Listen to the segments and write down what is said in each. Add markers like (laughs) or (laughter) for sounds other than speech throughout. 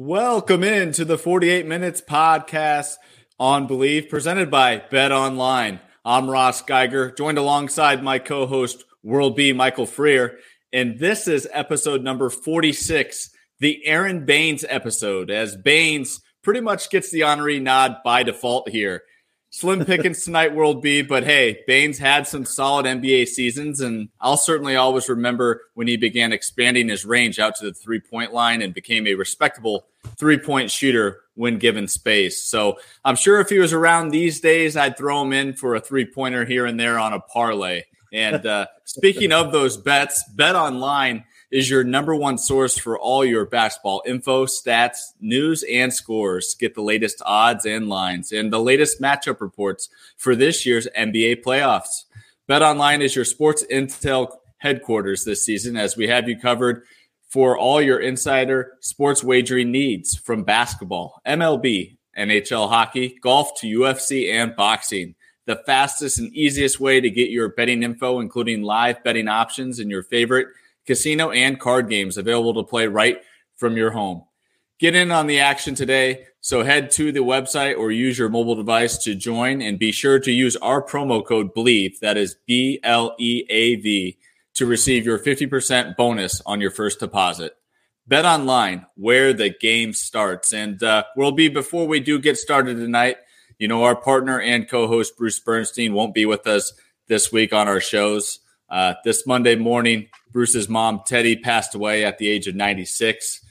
Welcome in to the 48 Minutes podcast on Believe, presented by Bet Online. I'm Ross Geiger, joined alongside my co host, World B, Michael Freer. And this is episode number 46, the Aron Baynes episode, as Baynes pretty much gets the honorary nod by default here. Slim pickings tonight, World B. But hey, Baynes had some solid NBA seasons, and I'll certainly always remember when he began expanding his range out to the three point line and became a respectable three point shooter when given space. So I'm sure if he was around these days, I'd throw him in for a three pointer here and there on a parlay. And uh, speaking of those bets, Bet Online is your number one source for all your basketball info, stats, news, and scores. Get the latest odds and lines and the latest matchup reports for this year's NBA playoffs. BetOnline is your sports intel headquarters this season as we have you covered for all your insider sports wagering needs from basketball, MLB, NHL hockey, golf to UFC and boxing. The fastest and easiest way to get your betting info, including live betting options and your favorite casino, and card games available to play right from your home. Get in on the action today. So head to the website or use your mobile device to join and be sure to use our promo code BLEAV, that is B L E A V, to receive your 50% bonus on your first deposit. Bet online where the game starts. And uh, we'll be before we do get started tonight. You know, our partner and co host Bruce Bernstein won't be with us this week on our shows. Uh, this Monday morning, Bruce's mom, Teddy, passed away at the age of 96.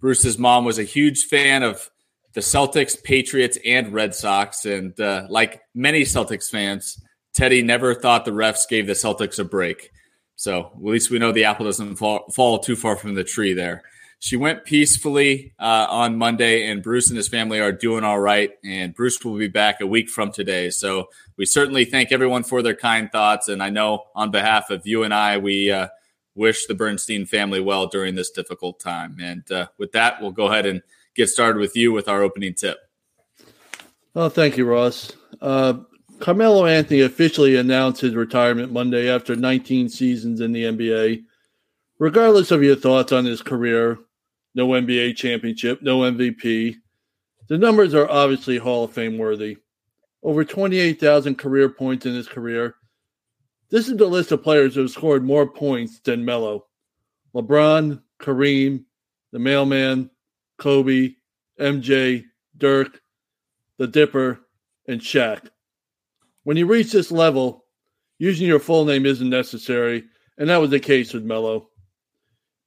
Bruce's mom was a huge fan of the Celtics, Patriots, and Red Sox. And uh, like many Celtics fans, Teddy never thought the refs gave the Celtics a break. So at least we know the apple doesn't fall, fall too far from the tree there. She went peacefully uh, on Monday, and Bruce and his family are doing all right. And Bruce will be back a week from today. So we certainly thank everyone for their kind thoughts. And I know on behalf of you and I, we uh, wish the Bernstein family well during this difficult time. And uh, with that, we'll go ahead and get started with you with our opening tip. Oh, thank you, Ross. Uh, Carmelo Anthony officially announced his retirement Monday after 19 seasons in the NBA. Regardless of your thoughts on his career, no NBA championship, no MVP. The numbers are obviously Hall of Fame worthy. Over 28,000 career points in his career. This is the list of players who have scored more points than Melo. LeBron, Kareem, the Mailman, Kobe, MJ, Dirk, the Dipper, and Shaq. When you reach this level, using your full name isn't necessary, and that was the case with Melo.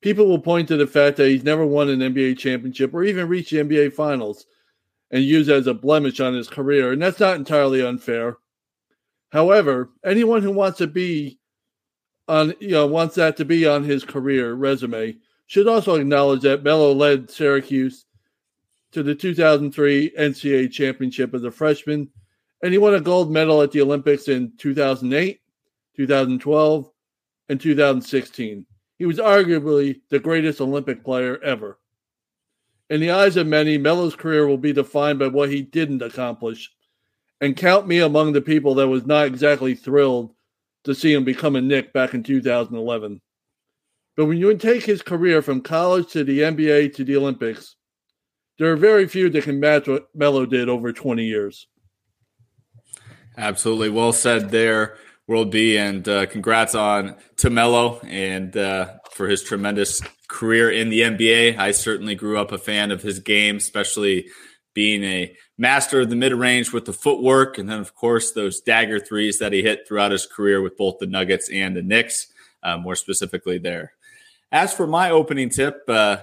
People will point to the fact that he's never won an NBA championship or even reached the NBA finals and use it as a blemish on his career, and that's not entirely unfair. However, anyone who wants to be on you know wants that to be on his career resume should also acknowledge that Melo led Syracuse to the 2003 NCAA championship as a freshman, and he won a gold medal at the Olympics in 2008, 2012, and 2016. He was arguably the greatest Olympic player ever. In the eyes of many, Melo's career will be defined by what he didn't accomplish. And count me among the people that was not exactly thrilled to see him become a Knick back in 2011. But when you take his career from college to the NBA to the Olympics, there are very few that can match what Melo did over 20 years. Absolutely. Well said there. World B, and uh, congrats on to Melo and uh, for his tremendous career in the NBA. I certainly grew up a fan of his game, especially being a master of the mid range with the footwork, and then of course those dagger threes that he hit throughout his career with both the Nuggets and the Knicks, uh, more specifically there. As for my opening tip, uh,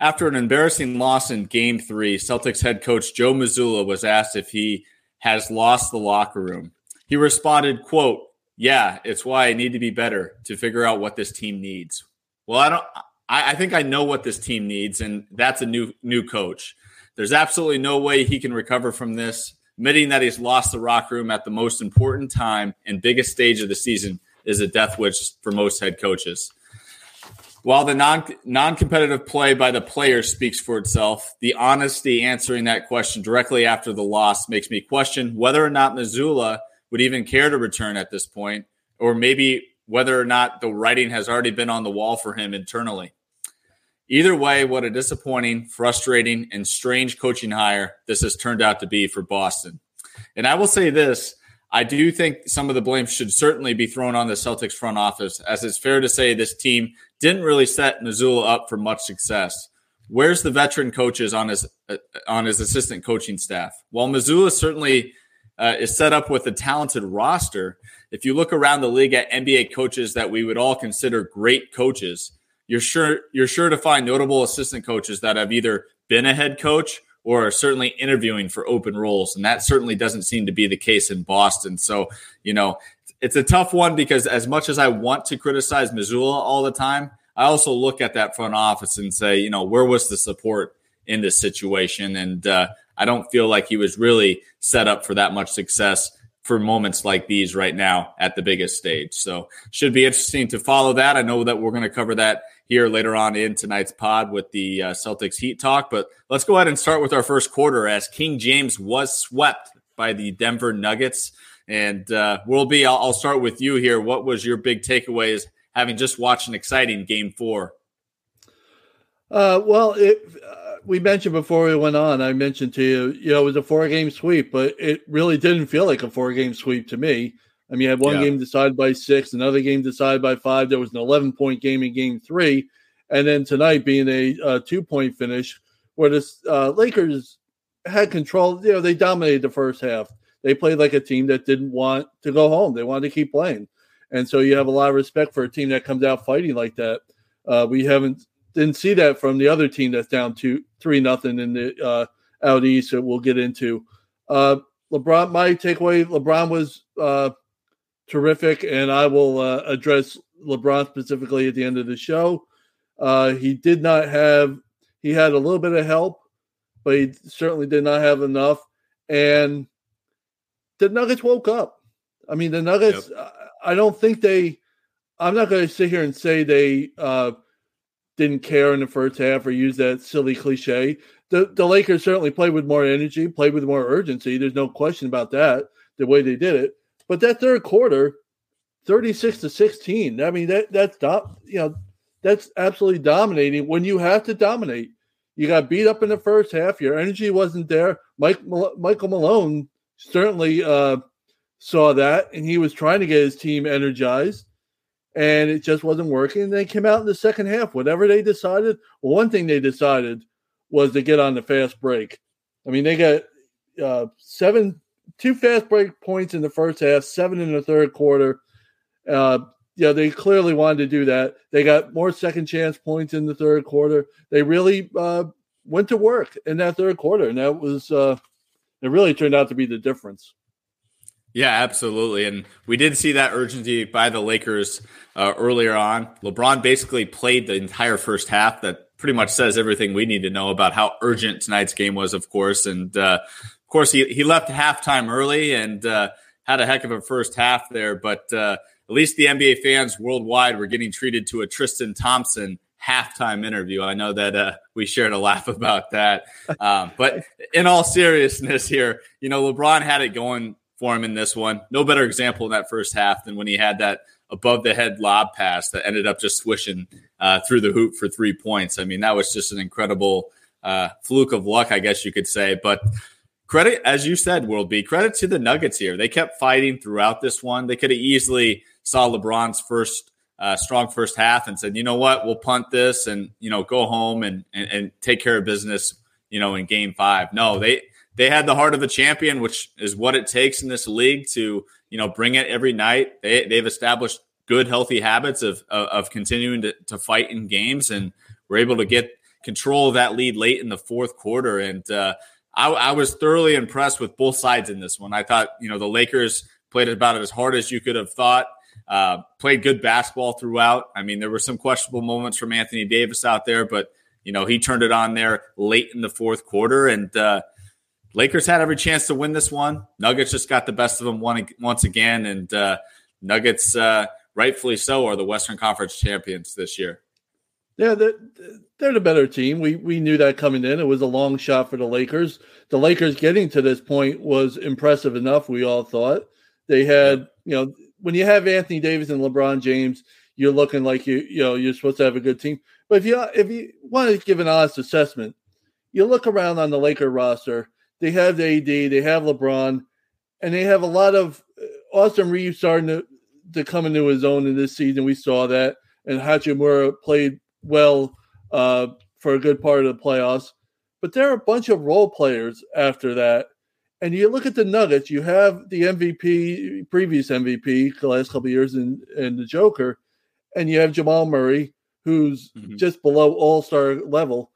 after an embarrassing loss in Game Three, Celtics head coach Joe Mazzulla was asked if he has lost the locker room. He responded, "quote yeah, it's why I need to be better to figure out what this team needs. Well, I don't. I, I think I know what this team needs, and that's a new new coach. There's absolutely no way he can recover from this. Admitting that he's lost the rock room at the most important time and biggest stage of the season is a death wish for most head coaches. While the non non competitive play by the players speaks for itself, the honesty answering that question directly after the loss makes me question whether or not Mazzulla would even care to return at this point, or maybe whether or not the writing has already been on the wall for him internally. Either way, what a disappointing, frustrating, and strange coaching hire this has turned out to be for Boston. And I will say this I do think some of the blame should certainly be thrown on the Celtics front office, as it's fair to say this team didn't really set Mazzulla up for much success. Where's the veteran coaches on his uh, on his assistant coaching staff? While Mazzulla certainly uh, is set up with a talented roster, if you look around the league at NBA coaches that we would all consider great coaches, you're sure you're sure to find notable assistant coaches that have either been a head coach or are certainly interviewing for open roles. And that certainly doesn't seem to be the case in Boston. So, you know, it's a tough one because as much as I want to criticize Mazzulla all the time, I also look at that front office and say, you know, where was the support in this situation? And uh, I don't feel like he was really set up for that much success for moments like these right now at the biggest stage. So should be interesting to follow that. I know that we're going to cover that here later on in tonight's pod with the uh, Celtics Heat talk. But let's go ahead and start with our first quarter as King James was swept by the Denver Nuggets. And uh, World B, I'll, I'll start with you here. What was your big takeaways having just watched an exciting game four? Uh, well, it, we mentioned before we went on, I mentioned to you, you know, it was a four game sweep, but it really didn't feel like a four game sweep to me. I mean, you had one yeah. game decided by six, another game decided by five. There was an 11 point game in game three. And then tonight being a, a two point finish where the uh, Lakers had control. You know, they dominated the first half. They played like a team that didn't want to go home. They wanted to keep playing. And so you have a lot of respect for a team that comes out fighting like that. Uh, we haven't didn't see that from the other team that's down two three nothing in the uh, out east that we'll get into. Uh, LeBron, my takeaway: LeBron was uh, terrific, and I will uh, address LeBron specifically at the end of the show. Uh, he did not have, he had a little bit of help, but he certainly did not have enough. And the Nuggets woke up. I mean, the Nuggets, yep. I don't think they, I'm not going to sit here and say they uh, didn't care in the first half or use that silly cliche. The, the Lakers certainly played with more energy, played with more urgency. There's no question about that, the way they did it. But that third quarter, 36 to 16. I mean, that that's you know, that's absolutely dominating when you have to dominate. You got beat up in the first half. Your energy wasn't there. Mike Michael Malone certainly uh, saw that, and he was trying to get his team energized, and it just wasn't working. They came out in the second half. Whatever they decided, well, one thing they decided was to get on the fast break. I mean, they got uh, seven two fast break points in the first half, seven in the third quarter. Uh, yeah, they clearly wanted to do that. They got more second chance points in the third quarter. They really uh, went to work in that third quarter, and that was uh, it. Really turned out to be the difference. Yeah, absolutely. And we did see that urgency by the Lakers uh, earlier on. LeBron basically played the entire first half. That pretty much says everything we need to know about how urgent tonight's game was, of course. And uh, of course, he, he left halftime early and uh, had a heck of a first half there. But uh, at least the NBA fans worldwide were getting treated to a Tristan Thompson halftime interview. I know that uh, we shared a laugh (laughs) about that. Um, but in all seriousness, here, you know, LeBron had it going for him in this one. No better example in that first half than when he had that above the head lob pass that ended up just swishing uh, through the hoop for three points. I mean, that was just an incredible uh, fluke of luck, I guess you could say. But credit, as you said, World B, credit to the Nuggets here. They kept fighting throughout this one. They could have easily saw LeBron's first uh, strong first half and said, you know what, we'll punt this and you know go home and, and and take care of business. You know, in Game Five. No, they they had the heart of a champion, which is what it takes in this league to you know bring it every night. They they've established good, healthy habits of of, of continuing to, to fight in games, and we're able to get control of that lead late in the fourth quarter. And uh, I, I, was thoroughly impressed with both sides in this one. I thought, you know, the Lakers played about as hard as you could have thought. Uh, played good basketball throughout. I mean, there were some questionable moments from Anthony Davis out there, but you know he turned it on there late in the fourth quarter, and uh, Lakers had every chance to win this one. Nuggets just got the best of them one, once again, and uh, Nuggets, uh, rightfully so, are the Western Conference champions this year. Yeah, they're, they're the better team. We we knew that coming in. It was a long shot for the Lakers. The Lakers getting to this point was impressive enough. We all thought they had, you know, when you have Anthony Davis and LeBron James, you're looking like you you know you're supposed to have a good team. But if you if you want to give an honest assessment, you look around on the Laker roster. They have AD, they have LeBron, and they have a lot of uh, Austin Reaves starting to, to come into his own in this season. We saw that, and Hachimura played well uh, for a good part of the playoffs. But there are a bunch of role players after that. And you look at the Nuggets, you have the MVP, previous MVP, the last couple years, in, in the Joker, and you have Jamal Murray, who's mm-hmm. just below all star level.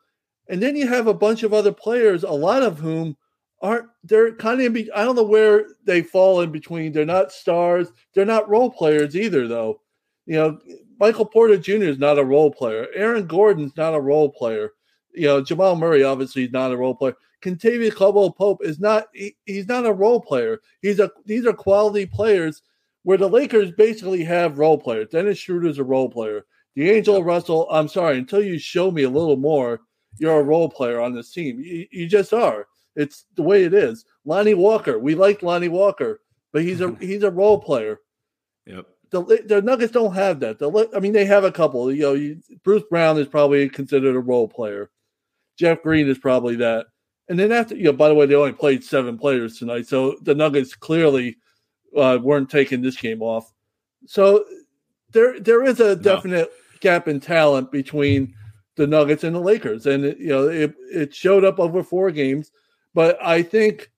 And then you have a bunch of other players, a lot of whom aren't, they're kind of, in be, I don't know where they fall in between. They're not stars, they're not role players either, though. You know, Michael Porter Jr. is not a role player. Aaron Gordon's not a role player. You know, Jamal Murray obviously is not a role player. Kentavious Caldwell Pope is not. He, he's not a role player. He's a. These are quality players. Where the Lakers basically have role players. Dennis Schroeder's a role player. D'Angelo yeah. Russell. I'm sorry. Until you show me a little more, you're a role player on this team. You, you just are. It's the way it is. Lonnie Walker. We like Lonnie Walker, but he's a (laughs) he's a role player. Yep the the Nuggets don't have that. The I mean, they have a couple. You know, you, Bruce Brown is probably considered a role player. Jeff Green is probably that. And then after, you know, by the way, they only played seven players tonight, so the Nuggets clearly uh, weren't taking this game off. So there there is a definite no. gap in talent between the Nuggets and the Lakers, and it, you know it it showed up over four games. But I think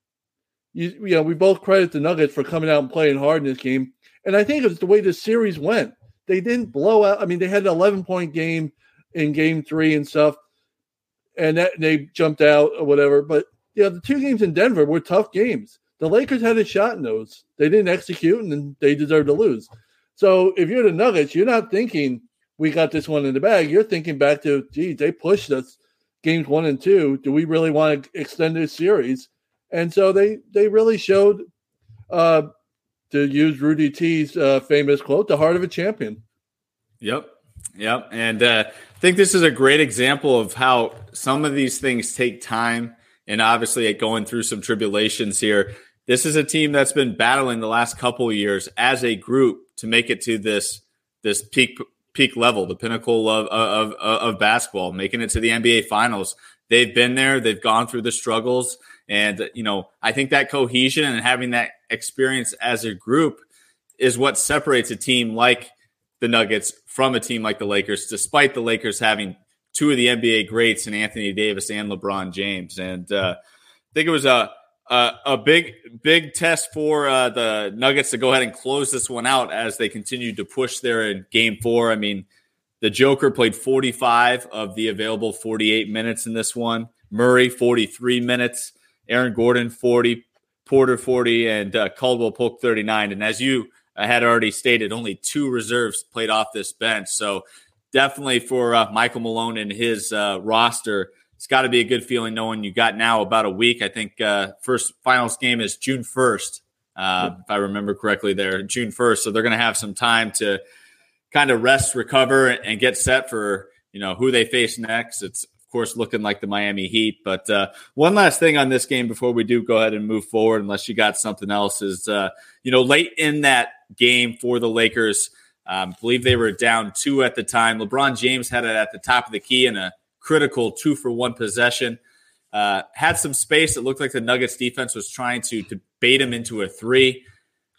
you you know we both credit the Nuggets for coming out and playing hard in this game. And I think it was the way the series went. They didn't blow out. I mean, they had an 11 point game in game three and stuff, and that they jumped out or whatever. But you know, the two games in Denver were tough games. The Lakers had a shot in those. They didn't execute, and they deserved to lose. So if you're the Nuggets, you're not thinking we got this one in the bag. You're thinking back to, geez, they pushed us games one and two. Do we really want to extend this series? And so they they really showed uh, to use Rudy T's uh, famous quote, "The heart of a champion." Yep, yep, and uh, I think this is a great example of how some of these things take time, and obviously it going through some tribulations here. This is a team that's been battling the last couple years as a group to make it to this this peak peak level, the pinnacle of, of of basketball, making it to the NBA Finals. They've been there. They've gone through the struggles. And, you know, I think that cohesion and having that experience as a group is what separates a team like the Nuggets from a team like the Lakers, despite the Lakers having two of the NBA greats in Anthony Davis and LeBron James. And uh, I think it was a, a, a big, big test for uh, the Nuggets to go ahead and close this one out as they continue to push there in game four. I mean, the Joker played 45 of the available 48 minutes in this one. Murray, 43 minutes. Aaron Gordon 40, Porter 40, and uh, Caldwell Pope 39. And as you uh, had already stated, only two reserves played off this bench. So definitely for uh, Michael Malone and his uh, roster, it's got to be a good feeling knowing you got now about a week. I think uh, first finals game is June 1st, uh, if I remember correctly there, June 1st. So they're going to have some time to kind of rest, recover, and get set for you know who they face next. It's of course, looking like the Miami Heat. But uh, one last thing on this game before we do go ahead and move forward, unless you got something else, is uh, you know late in that game for the Lakers, um, believe they were down two at the time. LeBron James had it at the top of the key in a critical two for one possession. Uh, had some space. It looked like the Nuggets defense was trying to to bait him into a three.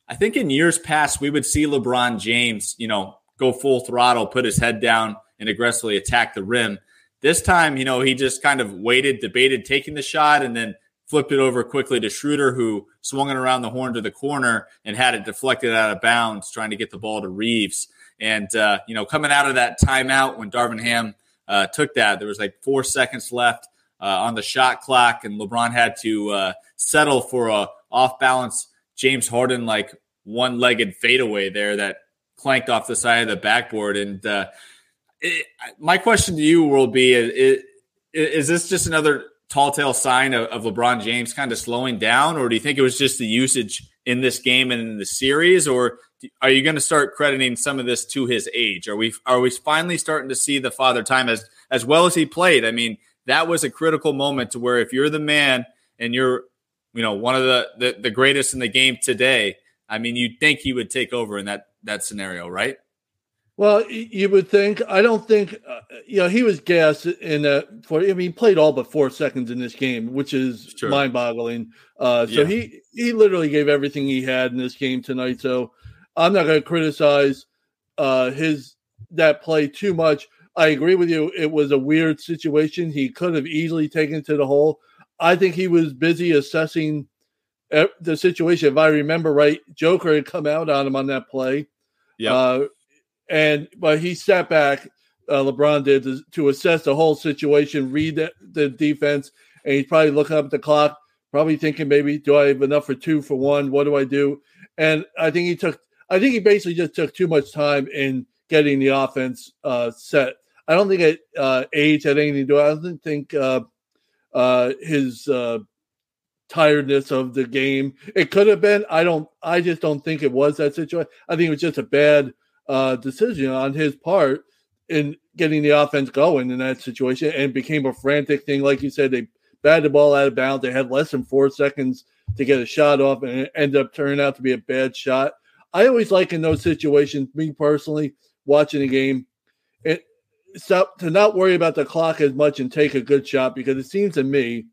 I think in years past we would see LeBron James, you know, go full throttle, put his head down, and aggressively attack the rim. This time, you know, he just kind of waited, debated taking the shot, and then flipped it over quickly to Schroeder, who swung it around the horn to the corner and had it deflected out of bounds, trying to get the ball to Reaves. And, uh, you know, coming out of that timeout when Darvin Ham uh, took that, there was like four seconds left uh, on the shot clock, and LeBron had to uh, settle for a off balance James Harden like one legged fadeaway there that clanked off the side of the backboard. And, uh, it, my question to you will be: is, is this just another tall tale sign of, of, LeBron James kind of slowing down, or do you think it was just the usage in this game and in the series, or are you going to start crediting some of this to his age? Are we are we finally starting to see the father time as as well as he played? I mean, that was a critical moment to where if you're the man and you're you know one of the the, the greatest in the game today, I mean, you'd think he would take over in that that scenario, right? Well, you would think. I don't think. Uh, you know, he was gassed in that. For I mean, he played all but four seconds in this game, which is sure. mind-boggling. Uh, so yeah. he he literally gave everything he had in this game tonight. So I'm not going to criticize uh, his that play too much. I agree with you. It was a weird situation. He could have easily taken to the hole. I think he was busy assessing the situation. If I remember right, Joker had come out on him on that play. Yeah. Uh, and but he sat back. Uh, LeBron did to, to, assess the whole situation, read the, the, defense, and he's probably looking up at the clock, probably thinking maybe do I have enough for two for one? What do I do? And I think he took. I think he basically just took too much time in getting the offense uh, set. I don't think it uh, age had anything to do. I don't think uh, uh, his uh, tiredness of the game. It could have been. I don't. I just don't think it was that situation. I think it was just a bad uh, decision on his part in getting the offense going in that situation, and became a frantic thing. Like you said, they batted the ball out of bounds. They had less than four seconds to get a shot off, and it ended up turning out to be a bad shot. I always like in those situations, me personally, watching a game, it stop to not worry about the clock as much and take a good shot because it seems to me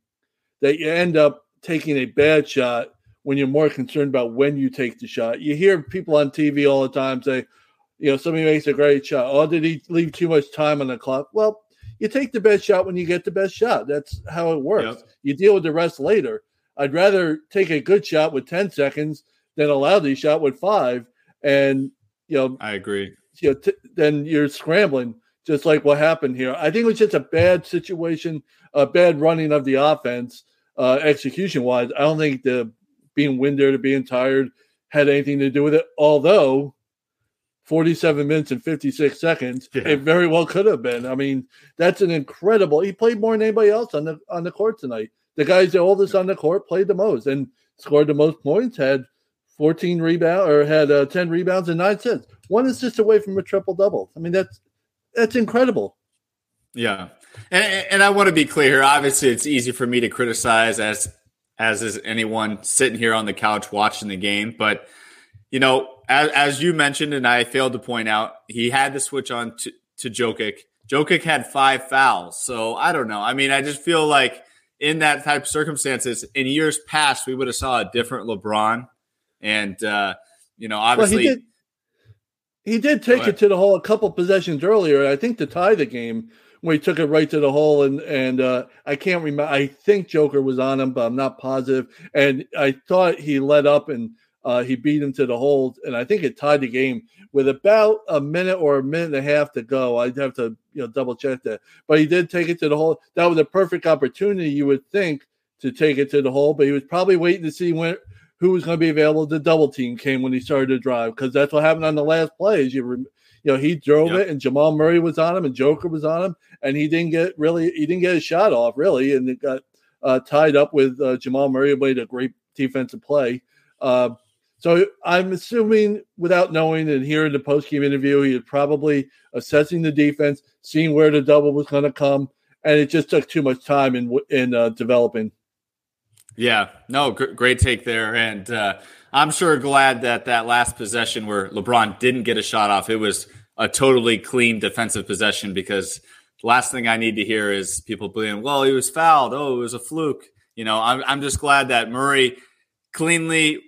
that you end up taking a bad shot when you're more concerned about when you take the shot. You hear people on TV all the time say, you know, somebody makes a great shot. Oh, did he leave too much time on the clock? Well, you take the best shot when you get the best shot. That's how it works. Yep. You deal with the rest later. I'd rather take a good shot with 10 seconds than a lousy shot with five. And, you know, I agree. You know, t- then you're scrambling, just like what happened here. I think it was just a bad situation, a bad running of the offense uh, execution wise. I don't think the being winded or being tired had anything to do with it. Although 47 minutes and 56 seconds, yeah. it very well could have been. I mean, that's an incredible. He played more than anybody else on the on the court tonight. The guys the oldest on the court played the most and scored the most points. Had 14 rebounds or had uh, 10 rebounds and nine assists. One assist away from a triple double. I mean, that's that's incredible. Yeah, and, and I want to be clear here. Obviously, it's easy for me to criticize as as is anyone sitting here on the couch watching the game. But you know, as, as you mentioned, and I failed to point out, he had to switch on to, to Jokic. Jokic had five fouls, so I don't know. I mean, I just feel like in that type of circumstances, in years past, we would have saw a different LeBron, and uh, you know, obviously. Well, he, did, take it to the hole a couple possessions earlier. I think to tie the game where he took it right to the hole and and uh, I can't remember. I think Joker was on him, but I'm not positive. And I thought he let up and uh, he beat him to the hole, and I think it tied the game with about a minute or a minute and a half to go. I'd have to you know double check that, but he did take it to the hole. That was a perfect opportunity, you would think, to take it to the hole, but he was probably waiting to see when who was going to be available. The double team came when he started to drive because that's what happened on the last plays. You you know, he drove yep. it and Jamal Murray was on him and Joker was on him and he didn't get really, he didn't get a shot off really. And it got uh, tied up with uh, Jamal Murray, made a great defensive play. Uh, so I'm assuming without knowing and hearing the post game interview, he was probably assessing the defense, seeing where the double was going to come. And it just took too much time in, in uh, developing. Yeah, no, great take there. And, uh, I'm sure glad that that last possession where LeBron didn't get a shot off, it was a totally clean defensive possession because last thing I need to hear is people being, well, he was fouled. Oh, it was a fluke. You know, I'm, I'm just glad that Murray cleanly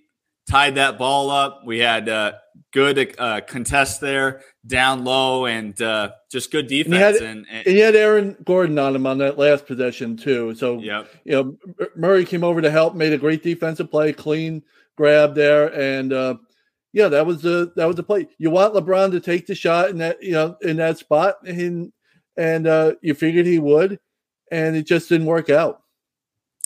tied that ball up. We had uh, good uh, contest there, down low, and uh, just good defense. And, had, and, and, and, you had Aaron Gordon on him on that last possession too. So, yep. you know, Murray came over to help, made a great defensive play, clean grab there, and uh, yeah, that was the that was the play. You want LeBron to take the shot in that you know in that spot, and and uh, you figured he would, and it just didn't work out.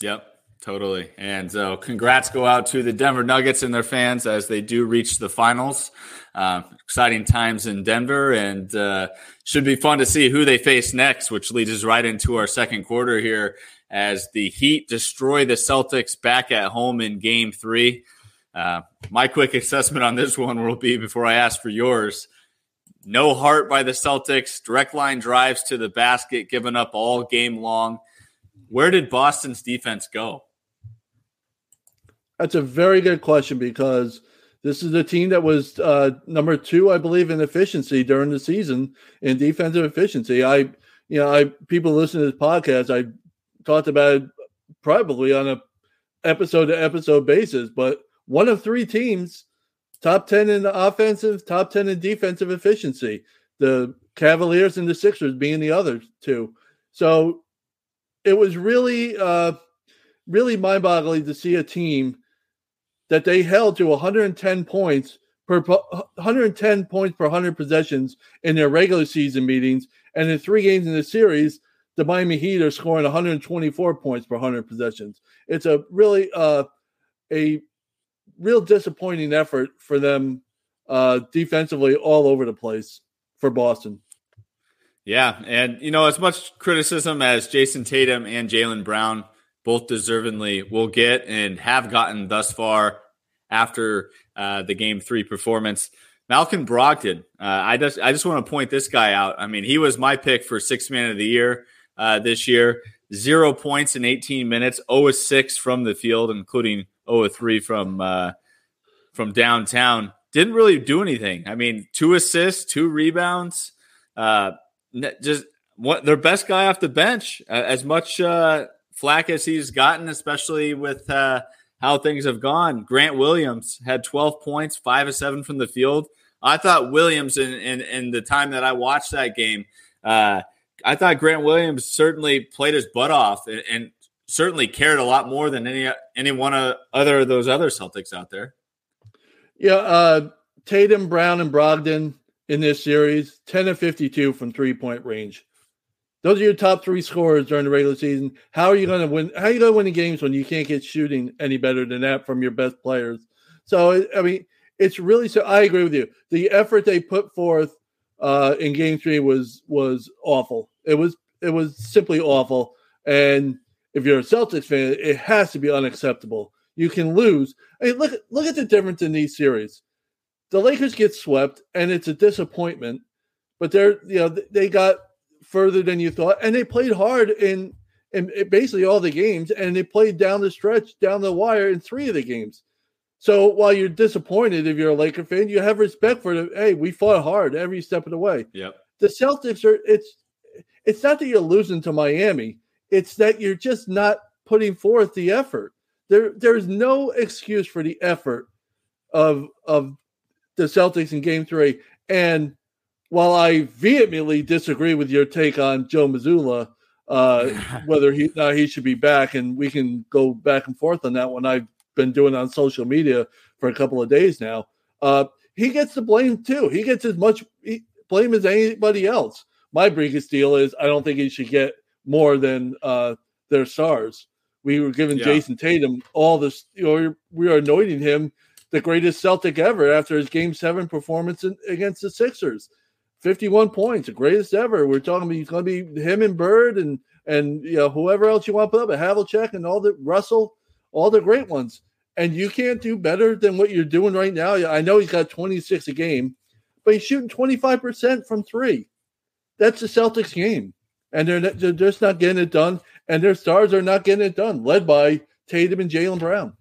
Yep. Totally. And so, uh, congrats go out to the Denver Nuggets and their fans as they do reach the finals. Uh, exciting times in Denver, and uh, should be fun to see who they face next, which leads us right into our second quarter here as the Heat destroy the Celtics back at home in game three. Uh, my quick assessment on this one will be before I ask for yours. No heart by the Celtics. Direct line drives to the basket, given up all game long. Where did Boston's defense go? That's a very good question because This is a team that was uh, number two, I believe, in efficiency during the season in defensive efficiency. I, you know, I people listen to this podcast. I talked about it probably on a episode to episode basis, but one of three teams top 10 in the offensive, top 10 in defensive efficiency. The Cavaliers and the Sixers being the other two. So it was really, uh, really mind boggling to see a team that they held to 110 points per 110 points per 100 possessions in their regular season meetings. And in three games in the series, the Miami Heat are scoring 124 points per 100 possessions. It's a really uh, a real disappointing effort for them uh, defensively all over the place for Boston. Yeah, and you know, as much criticism as Jayson Tatum and Jaylen Brown both deservingly will get and have gotten thus far after uh, the Game Three performance. Malcolm Brogdon, uh, I just I just want to point this guy out. I mean, he was my pick for six man of the year uh, this year. Zero points in 18 minutes, 0 6 from the field, including 0 3 from uh, from downtown. Didn't really do anything. I mean, two assists, two rebounds. Uh, just what their best guy off the bench. As much uh, flack as he's gotten, especially with uh, how things have gone. Grant Williams had 12 points, five of seven from the field. I thought Williams, in, in, in the time that I watched that game, uh, I thought Grant Williams certainly played his butt off and, and certainly cared a lot more than any any one of other of those other Celtics out there. Yeah, uh, Tatum, Brown, and Brogdon in this series, 10 of 52 from three point range. Those are your top three scorers during the regular season. How are you going to win? How are you going to win the games when you can't get shooting any better than that from your best players? So, I mean, it's really so. I agree with you. The effort they put forth uh, in Game Three was was awful. It was it was simply awful. And if you're a Celtics fan, it has to be unacceptable. You can lose. I mean, look look at the difference in these series. The Lakers get swept, and it's a disappointment. But they're you know they got further than you thought, and they played hard in in basically all the games, and they played down the stretch, down the wire in three of the games. So while you're disappointed if you're a Laker fan, you have respect for the hey, we fought hard every step of the way. Yep. The Celtics are it's it's not that you're losing to Miami, it's that you're just not putting forth the effort. There there's no excuse for the effort of of the Celtics in game 3 and while I vehemently disagree with your take on Joe Mazzulla, uh, (laughs) whether he uh, he should be back, and we can go back and forth on that one. I've been doing on social media for a couple of days now. Uh, he gets the blame too. He gets as much blame as anybody else. My biggest deal is I don't think he should get more than uh, their stars. We were giving yeah. Jayson Tatum all this. You know, we are anointing him the greatest Celtic ever after his Game Seven performance in, against the Sixers. 51 points, the greatest ever. We're talking about he's going to be him and Bird and and you know whoever else you want to put up, a Havlicek and all the Russell, all the great ones. And you can't do better than what you're doing right now. I know he's got 26 a game, but he's shooting 25% from three. That's the Celtics game. And they're, they're just not getting it done. And their stars are not getting it done, led by Tatum and Jaylen Brown.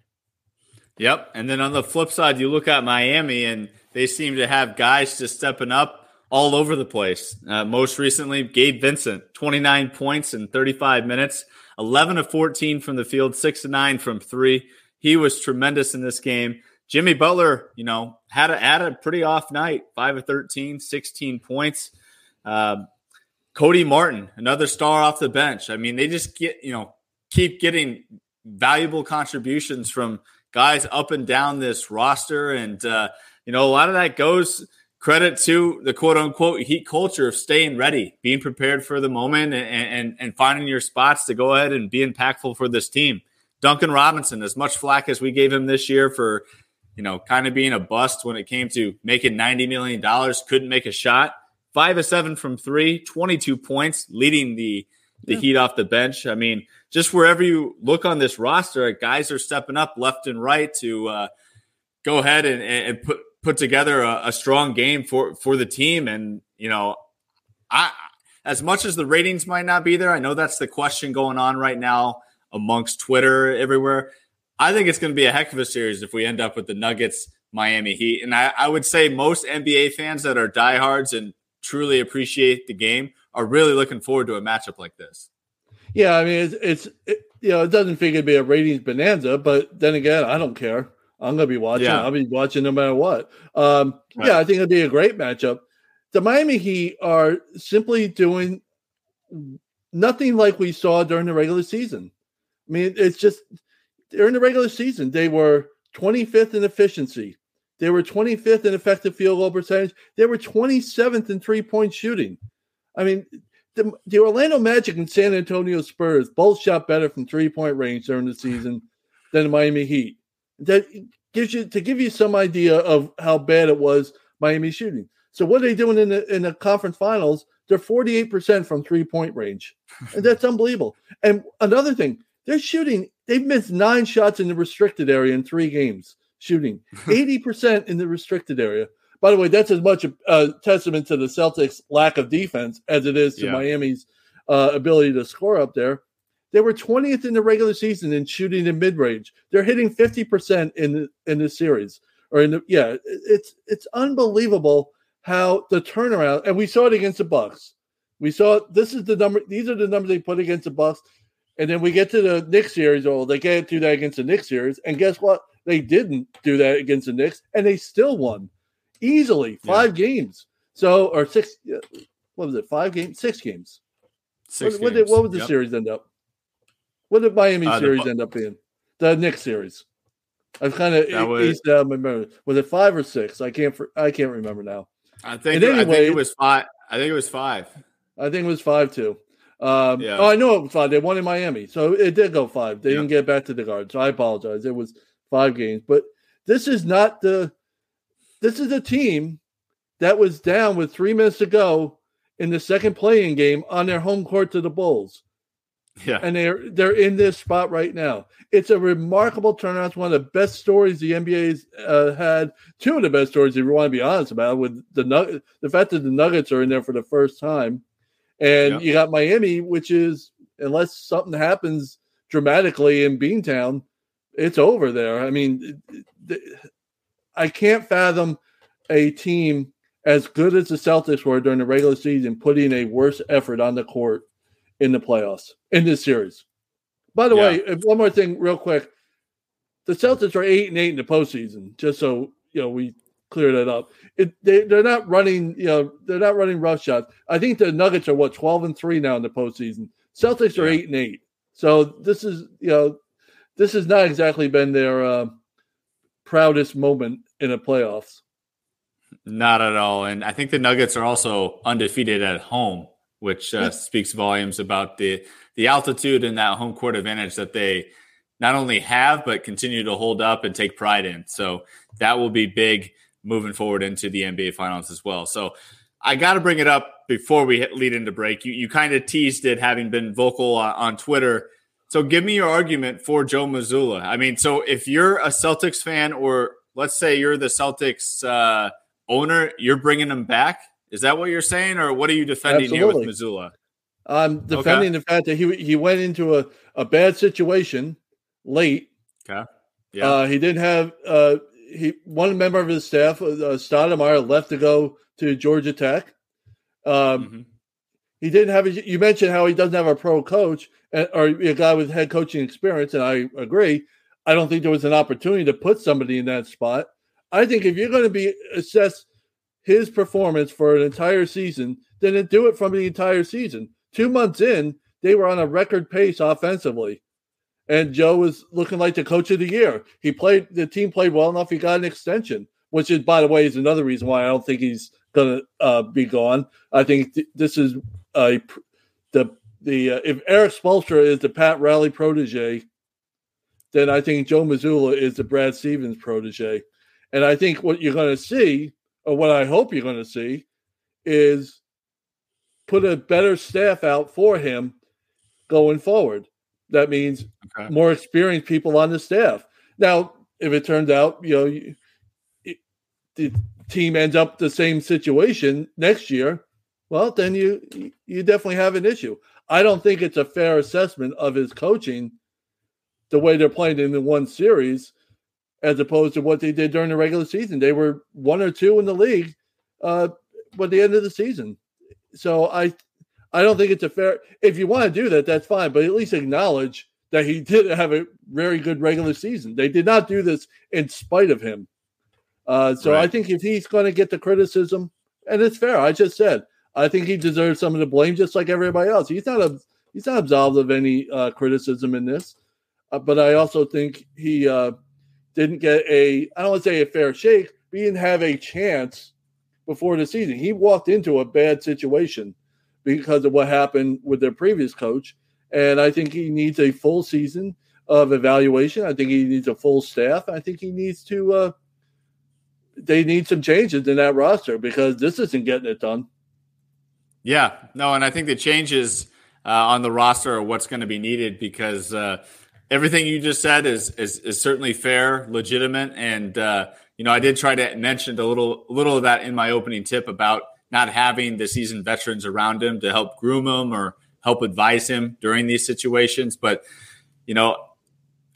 Yep. And then on the flip side, you look at Miami and they seem to have guys just stepping up all over the place. Uh, most recently, Gabe Vincent, 29 points in 35 minutes, 11 of 14 from the field, 6 to 9 from three. He was tremendous in this game. Jimmy Butler, you know, had a, had a pretty off night, 5 of 13, 16 points. Uh, Cody Martin, another star off the bench. I mean, they just get, you know, keep getting valuable contributions from guys up and down this roster. And, uh, you know, a lot of that goes – credit to the quote unquote heat culture of staying ready, being prepared for the moment, and, and, and finding your spots to go ahead and be impactful for this team. Duncan Robinson, as much flack as we gave him this year for, you know, kind of being a bust when it came to making $90 million, couldn't make a shot. Five of seven from three, 22 points, leading the the yeah. heat off the bench. I mean, just wherever you look on this roster, guys are stepping up left and right to uh, go ahead and, and put put together a, a strong game for for the team. And you know, I as much as the ratings might not be there, I know that's the question going on right now amongst Twitter everywhere. I think it's going to be a heck of a series if we end up with the Nuggets Miami Heat. And I, I would say most NBA fans that are diehards and truly appreciate the game are really looking forward to a matchup like this. Yeah, I mean, it's, it's it, you know, it doesn't figure to be a ratings bonanza, but then again, I don't care. I'm going to be watching. Yeah. I'll be watching no matter what. Um, right. Yeah, I think it'll be a great matchup. The Miami Heat are simply doing nothing like we saw during the regular season. I mean, it's just during the regular season, they were 25th in efficiency. They were 25th in effective field goal percentage. They were 27th in three point shooting. I mean, the, the Orlando Magic and San Antonio Spurs both shot better from three point range during the season than the Miami Heat. That gives you to give you some idea of how bad it was Miami shooting. So what are they doing in the in the conference finals? They're 48% from three point range. And that's unbelievable. And another thing, they're shooting, they've missed nine shots in the restricted area in three games, shooting (laughs) 80% in the restricted area. By the way, that's as much a, a, testament to the Celtics' lack of defense as it is to yeah. Miami's uh, ability to score up there. They were 20th in the regular season in shooting in mid range. They're hitting 50% in the, in the series. Or in the yeah, it's it's unbelievable how the turnaround and we saw it against the Bucks. We saw this is the number. These are the numbers they put against the Bucks, and then we get to the Knicks series. Oh, they can't do that against the Knicks series, and guess what? They didn't do that against the Knicks, and they still won easily five yeah. games. So or six. What was it? Five games? Six games. Six what, what, did, what was the yep. series end up? What did Miami uh, series end up being? The Knicks series. I've kind of was, out my memory. Was it five or six? I can't. I can't remember now. I think. Anyway, I think it was five. I think it was five. I think it was five too. Um, yeah. Oh, I know it was five. They won in Miami, so it did go five. They didn't get back to the guard, so I apologize. It was five games, but this is not the. This is a team that was down with three minutes to go in the second playing game on their home court to the Bulls. Yeah. And they're they're in this spot right now. It's a remarkable turnaround. It's one of the best stories the NBA's uh, had. Two of the best stories, if you want to be honest about, it, with the the fact that the Nuggets are in there for the first time, and yeah. you got Miami, which is unless something happens dramatically in Beantown, it's over there. I mean, I can't fathom a team as good as the Celtics were during the regular season putting a worse effort on the court in the playoffs in this series. By the yeah. way, one more thing, real quick. The Celtics are eight and eight in the postseason, just so you know we clear that up. It, they they're not running, you know, they're not running rough shots. I think the Nuggets are what twelve and three now in the postseason. Celtics are yeah. eight and eight. So this is you know, this has not exactly been their uh, proudest moment in the playoffs. Not at all. And I think the Nuggets are also undefeated at home which uh, speaks volumes about the the altitude and that home court advantage that they not only have but continue to hold up and take pride in. So that will be big moving forward into the NBA Finals as well. So I got to bring it up before we lead into break. You you kind of teased it, having been vocal on, on Twitter. So give me your argument for Joe Mazzulla. I mean, so if you're a Celtics fan, or let's say you're the Celtics uh, owner, you're bringing him back. Is that what you're saying, or what are you defending Absolutely. here with Mazzulla? I'm defending okay. the fact that he he went into a, a bad situation late. Okay. Yeah. Uh, he didn't have uh, he one member of his staff, uh, Stoudamire, left to go to Georgia Tech. Um, mm-hmm. He didn't have. A, you mentioned how he doesn't have a pro coach uh, or a guy with head coaching experience, and I agree. I don't think there was an opportunity to put somebody in that spot. I think if you're going to be assessed his performance for an entire season than to do it from the entire season. Two months in, they were on a record pace offensively. And Joe was looking like the coach of the year. He played the team played well enough. He got an extension, which is, by the way, is another reason why I don't think he's going to uh, be gone. I think th- this is uh, the the uh, if Erik Spoelstra is the Pat Riley protege, then I think Joe Mazzulla is the Brad Stevens protege. And I think what you're going to see or what I hope you're going to see, is put a better staff out for him going forward. That means okay. more experienced people on the staff. Now, if it turns out, you know, it, the team ends up the same situation next year, well, then you you definitely have an issue. I don't think it's a fair assessment of his coaching the way they're playing in the one series as opposed to what they did during the regular season. They were one or two in the league uh, by the end of the season. So I, I don't think it's a fair. If you want to do that, that's fine, but at least acknowledge that he (laughs) did have a very good regular season. They did not do this in spite of him. Uh, so right. I think if he's going to get the criticism, and it's fair, I just said I think he deserves some of the blame, just like everybody else. He's not a he's not absolved of any uh, criticism in this, uh, but I also think he uh, didn't get a I don't want to say a fair shake, but he didn't have a chance before the season. He walked into a bad situation because of what happened with their previous coach, and I think he needs a full season of evaluation. I think he needs a full staff. I think he needs to. Uh, they need some changes in that roster because this isn't getting it done. Yeah, no, and I think the changes uh, on the roster are what's going to be needed because uh, everything you just said is, is, is certainly fair, legitimate, and uh, you know I did try to mention a little little of that in my opening tip about not having the seasoned veterans around him to help groom him or help advise him during these situations, but you know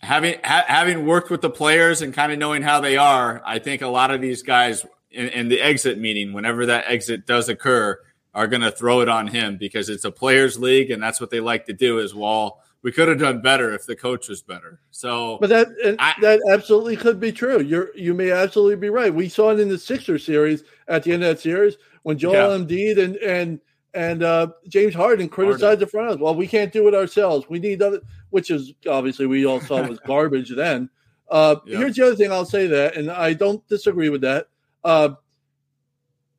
having ha- having worked with the players and kind of knowing how they are, I think a lot of these guys in, in the exit meeting, whenever that exit does occur, are going to throw it on him because it's a players' league, and that's what they like to do. Is well, we could have done better if the coach was better. So, but that I, that absolutely could be true. You're you may absolutely be right. We saw it in the Sixer series at the end of that series when Joel yeah. Embiid and and and uh, James Harden criticized Harden. the front office. Well, we can't do it ourselves. We need other, which is obviously we all saw was (laughs) garbage then. Uh, yeah. Here's the other thing I'll say that, and I don't disagree with that. Uh,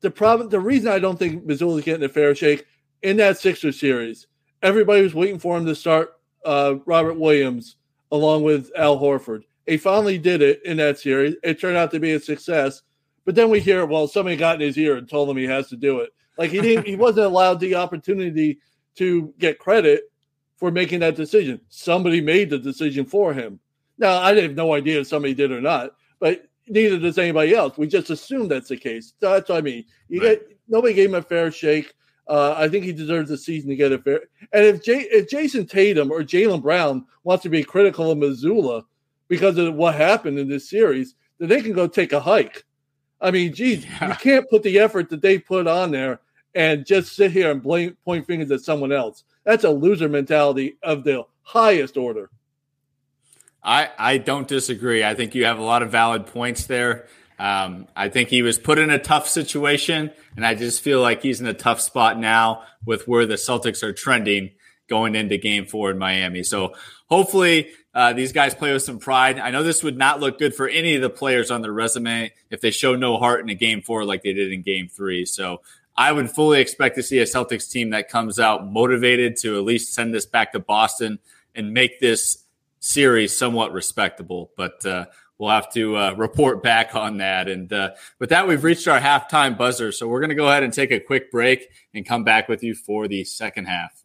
the problem, the reason I don't think is getting a fair shake in that Sixer series, everybody was waiting for him to start uh, Robert Williams along with Al Horford. He finally did it in that series. It turned out to be a success. But then we hear, well, somebody got in his ear and told him he has to do it. Like he didn't, he (laughs) wasn't allowed the opportunity to get credit for making that decision. Somebody made the decision for him. Now I have no idea if somebody did or not, but neither does anybody else. We just assume that's the case. So that's what I mean. You right. get nobody gave him a fair shake. Uh, I think he deserves a season to get a fair. And if if Jayson Tatum or Jaylen Brown wants to be critical of Mazzulla because of what happened in this series, then they can go take a hike. I mean, geez, yeah. you can't put the effort that they put on there and just sit here and blame, point fingers at someone else. That's a loser mentality of the highest order. I, I don't disagree. I think you have a lot of valid points there. Um, I think he was put in a tough situation, and I just feel like he's in a tough spot now with where the Celtics are trending going into game four in Miami. So hopefully uh, these guys play with some pride. I know this would not look good for any of the players on their resume if they show no heart in a game four like they did in game three. So I would fully expect to see a Celtics team that comes out motivated to at least send this back to Boston and make this series somewhat respectable. But uh, we'll have to uh, report back on that. And uh, with that, we've reached our halftime buzzer. So we're going to go ahead and take a quick break and come back with you for the second half.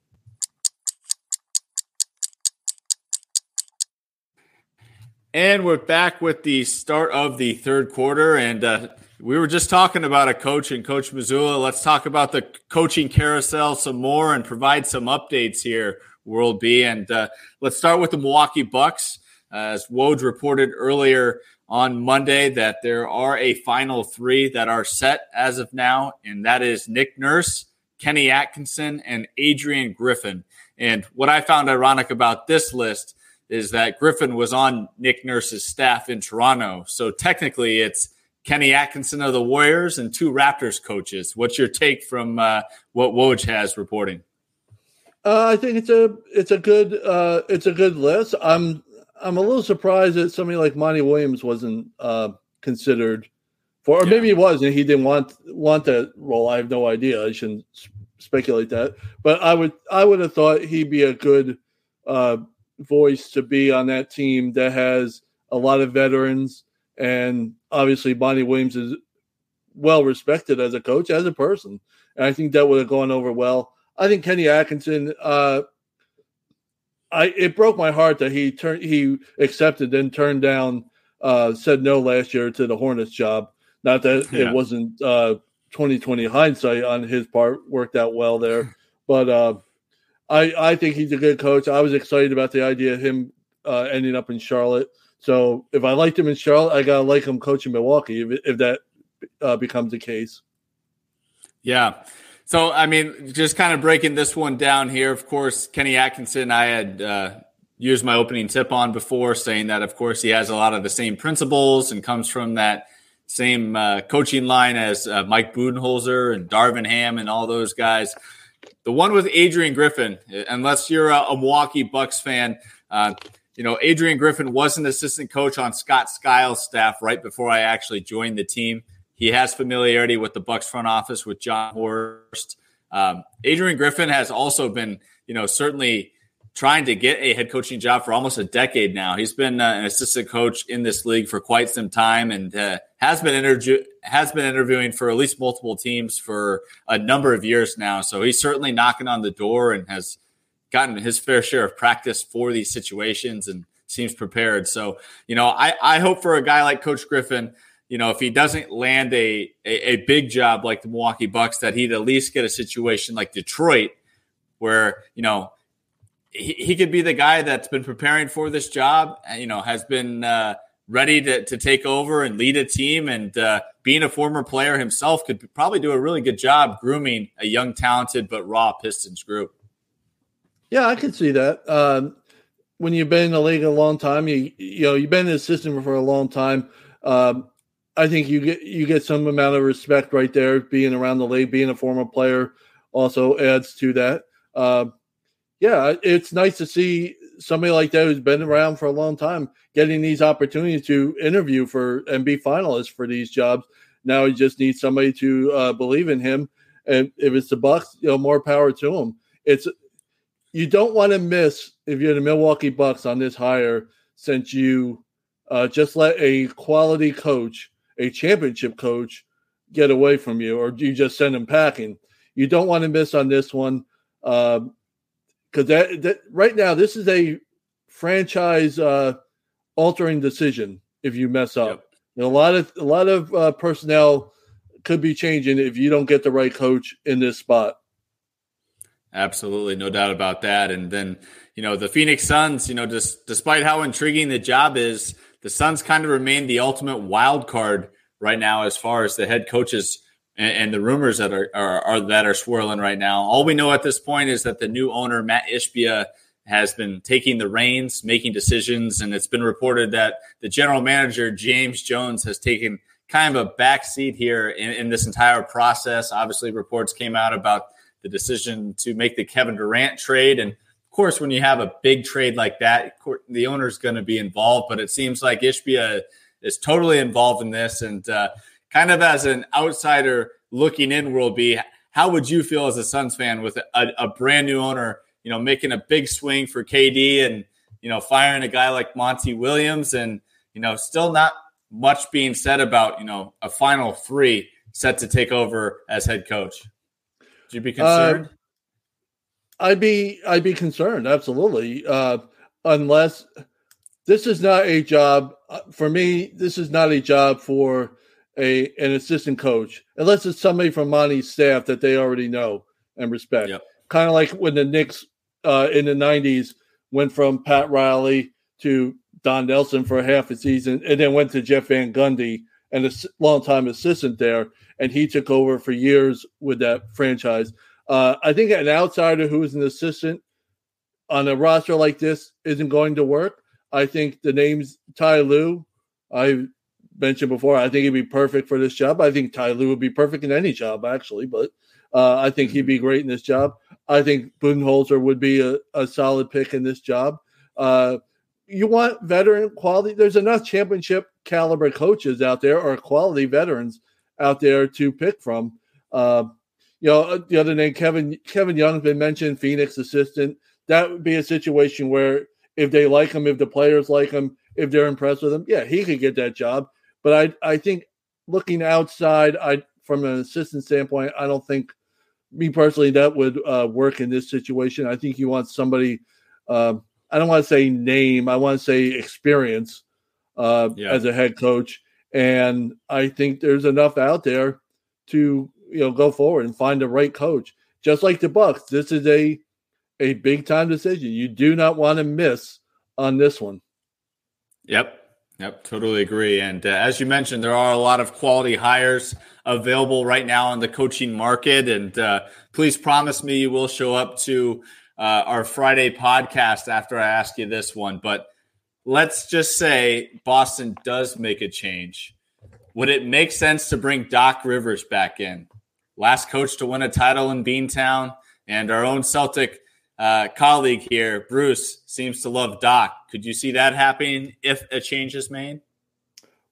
And we're back with the start of the third quarter. And uh, we were just talking about a coach and Coach Mazzulla. Let's talk about the coaching carousel some more and provide some updates here, World B. And uh, let's start with the Milwaukee Bucks. As Woj reported earlier on Monday, that there are a final three that are set as of now, and that is Nick Nurse, Kenny Atkinson, and Adrian Griffin. And what I found ironic about this list is that Griffin was on Nick Nurse's staff in Toronto. So technically, it's Kenny Atkinson of the Warriors and two Raptors coaches. What's your take from uh, what Woj has reporting? Uh, I think it's a it's a good uh, it's a good list. I'm I'm a little surprised that somebody like Monty Williams wasn't uh, considered for, or yeah. maybe he was and he didn't want want that role. I have no idea. I shouldn't speculate that, but I would I would have thought he'd be a good uh, voice to be on that team that has a lot of veterans, and obviously Monty Williams is well respected as a coach, as a person, and I think that would have gone over well. I think Kenny Atkinson. Uh, I it broke my heart that he turned he accepted and turned down uh, said no last year to the Hornets job. Not that yeah. it wasn't uh, 2020 hindsight on his part worked out well there, (laughs) but uh, I I think he's a good coach. I was excited about the idea of him uh, ending up in Charlotte. So if I liked him in Charlotte, I gotta like him coaching Milwaukee if, if that uh, becomes the case. Yeah. So I mean, just kind of breaking this one down here. Of course, Kenny Atkinson, I had uh, used my opening tip on before, saying that of course he has a lot of the same principles and comes from that same uh, coaching line as uh, Mike Budenholzer and Darvin Ham and all those guys. The one with Adrian Griffin, unless you're a, a Milwaukee Bucks fan, uh, you know Adrian Griffin was an assistant coach on Scott Skiles' staff right before I actually joined the team. He has familiarity with the Bucks front office with Jon Horst. Um, Adrian Griffin has also been, you know, certainly trying to get a head coaching job for almost a decade now. He's been uh, an assistant coach in this league for quite some time and uh, has been interview has been interviewing for at least multiple teams for a number of years now. So he's certainly knocking on the door and has gotten his fair share of practice for these situations and seems prepared. So, you know, I, I hope for a guy like Coach Griffin, you know, if he doesn't land a, a, a big job like the Milwaukee Bucks, that he'd at least get a situation like Detroit where, you know, he, he could be the guy that's been preparing for this job, and, you know, has been uh, ready to, to take over and lead a team. And uh, being a former player himself could probably do a really good job grooming a young, talented, but raw Pistons group. Yeah, I can see that. Um, when you've been in the league a long time, you you know you've been an assistant for a long time. Um, I think you get you get some amount of respect right there. Being around the league, being a former player, also adds to that. Um, yeah, it's nice to see somebody like that who's been around for a long time getting these opportunities to interview for and be finalists for these jobs. Now he just needs somebody to uh, believe in him, and if it's the Bucks, you know, more power to him. It's you don't want to miss if you're the Milwaukee Bucks on this hire, since you uh, just let a quality coach, a championship coach, get away from you, or you just send him packing. You don't want to miss on this one. Uh, because that, that right now this is a franchise uh, altering decision if you mess up. Yep. a lot of a lot of uh, personnel could be changing if you don't get the right coach in this spot. Absolutely, no doubt about that. And then you know the Phoenix Suns, you know, just despite how intriguing the job is, the Suns kind of remain the ultimate wild card right now as far as the head coaches and, and the rumors that are, are, are, that are swirling right now. All we know at this point is that the new owner Matt Ishbia has been taking the reins, making decisions, and it's been reported that the general manager James Jones has taken kind of a back seat here in, in this entire process. Obviously, reports came out about the decision to make the Kevin Durant trade, and of course, when you have a big trade like that, the owner is going to be involved. But it seems like Ishbia is totally involved in this, and uh, kind of as an outsider looking in, will be how would you feel as a Suns fan with a, a, brand new owner, you know, making a big swing for KD and you know firing a guy like Monty Williams, and you know, still not much being said about you know a final three set to take over as head coach. Would you be concerned? Uh, I'd be I'd be concerned absolutely, uh, unless this is not a job uh, for me. This is not a job for a an assistant coach, unless it's somebody from Monty's staff that they already know and respect. Yep. Kind of like when the Knicks uh, in the '90s went from Pat Riley to Don Nelson for half a season, and then went to Jeff Van Gundy and a long-time assistant there, and he took over for years with that franchise. Uh, I think an outsider who is an assistant on a roster like this isn't going to work. I think the name's Ty Lue. I mentioned before, I think he'd be perfect for this job. I think Ty Lue would be perfect in any job, actually, but uh, I think he'd be mm-hmm. great in this job. I think Budenholzer would be a, a solid pick in this job. Uh, you want veteran quality. There's enough championship caliber coaches out there or quality veterans out there to pick from. Uh, you know, the other name, Kevin Kevin Young's been mentioned, Phoenix assistant. That would be a situation where if they like him, if the players like him, if they're impressed with him, yeah, he could get that job. But I I think looking outside, I from an assistant standpoint, I don't think me personally that would uh, work in this situation. I think you want somebody. Uh, I don't want to say name. I want to say experience uh, yeah. as a head coach, and I think there's enough out there to you know go forward and find the right coach. Just like the Bucks, this is a a big time decision. You do not want to miss on this one. Yep. Yep, totally agree. And uh, as you mentioned, there are a lot of quality hires available right now in the coaching market. And uh, please promise me you will show up to uh, our Friday podcast after I ask you this one. But let's just say Boston does make a change. Would it make sense to bring Doc Rivers back in? Last coach to win a title in Beantown, and our own Celtic uh, colleague here, Bruce, seems to love Doc. Could you see that happening if a change is made?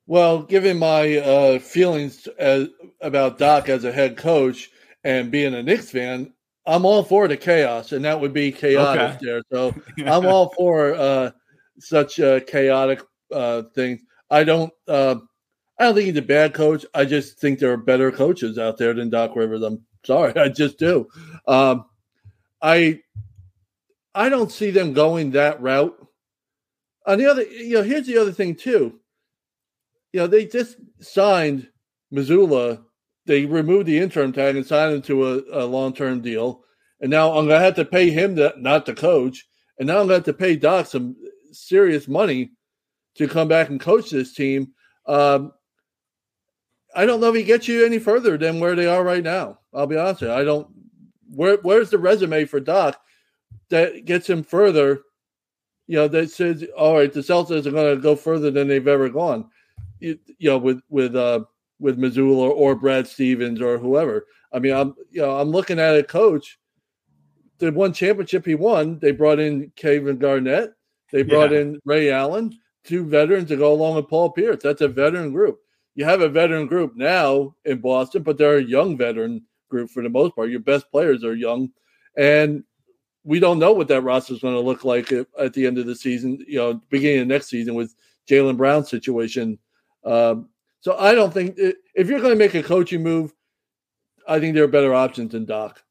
Well, given my uh, feelings as, about Doc as a head coach and being a Knicks fan, I'm all for the chaos, and that would be chaotic okay. there. So I'm all for uh, such uh, chaotic uh, things. I don't. I don't think he's a bad coach. I just think there are better coaches out there than Doc Rivers. I'm sorry, (laughs) I just do. Um, I I don't see them going that route. On the other, you know, here's the other thing too. You know, they just signed Mazzulla. They removed the interim tag and signed him to a, a long-term deal. And now I'm gonna have to pay him to, not the coach. And now I'm gonna have to pay Doc some serious money to come back and coach this team. Um, I don't know if he gets you any further than where they are right now. I'll be honest with you. I don't. Where Where's the resume for Doc? that gets him further. You know, that says, all right, the Celtics are going to go further than they've ever gone. You, you know, with with uh with Mazzulla or, or Brad Stevens or whoever. I mean, I'm you know I'm looking at a coach. The one championship he won, they brought in Kevin Garnett. They brought yeah. in Ray Allen, two veterans to go along with Paul Pierce. That's a veteran group. You have a veteran group now in Boston, but they're a young veteran group for the most part. Your best players are young, and we don't know what that roster is going to look like at, at, the end of the season, you know, beginning of next season with Jaylen Brown's situation. Um, so I don't think if you're going to make a coaching move, I think there are better options than Doc.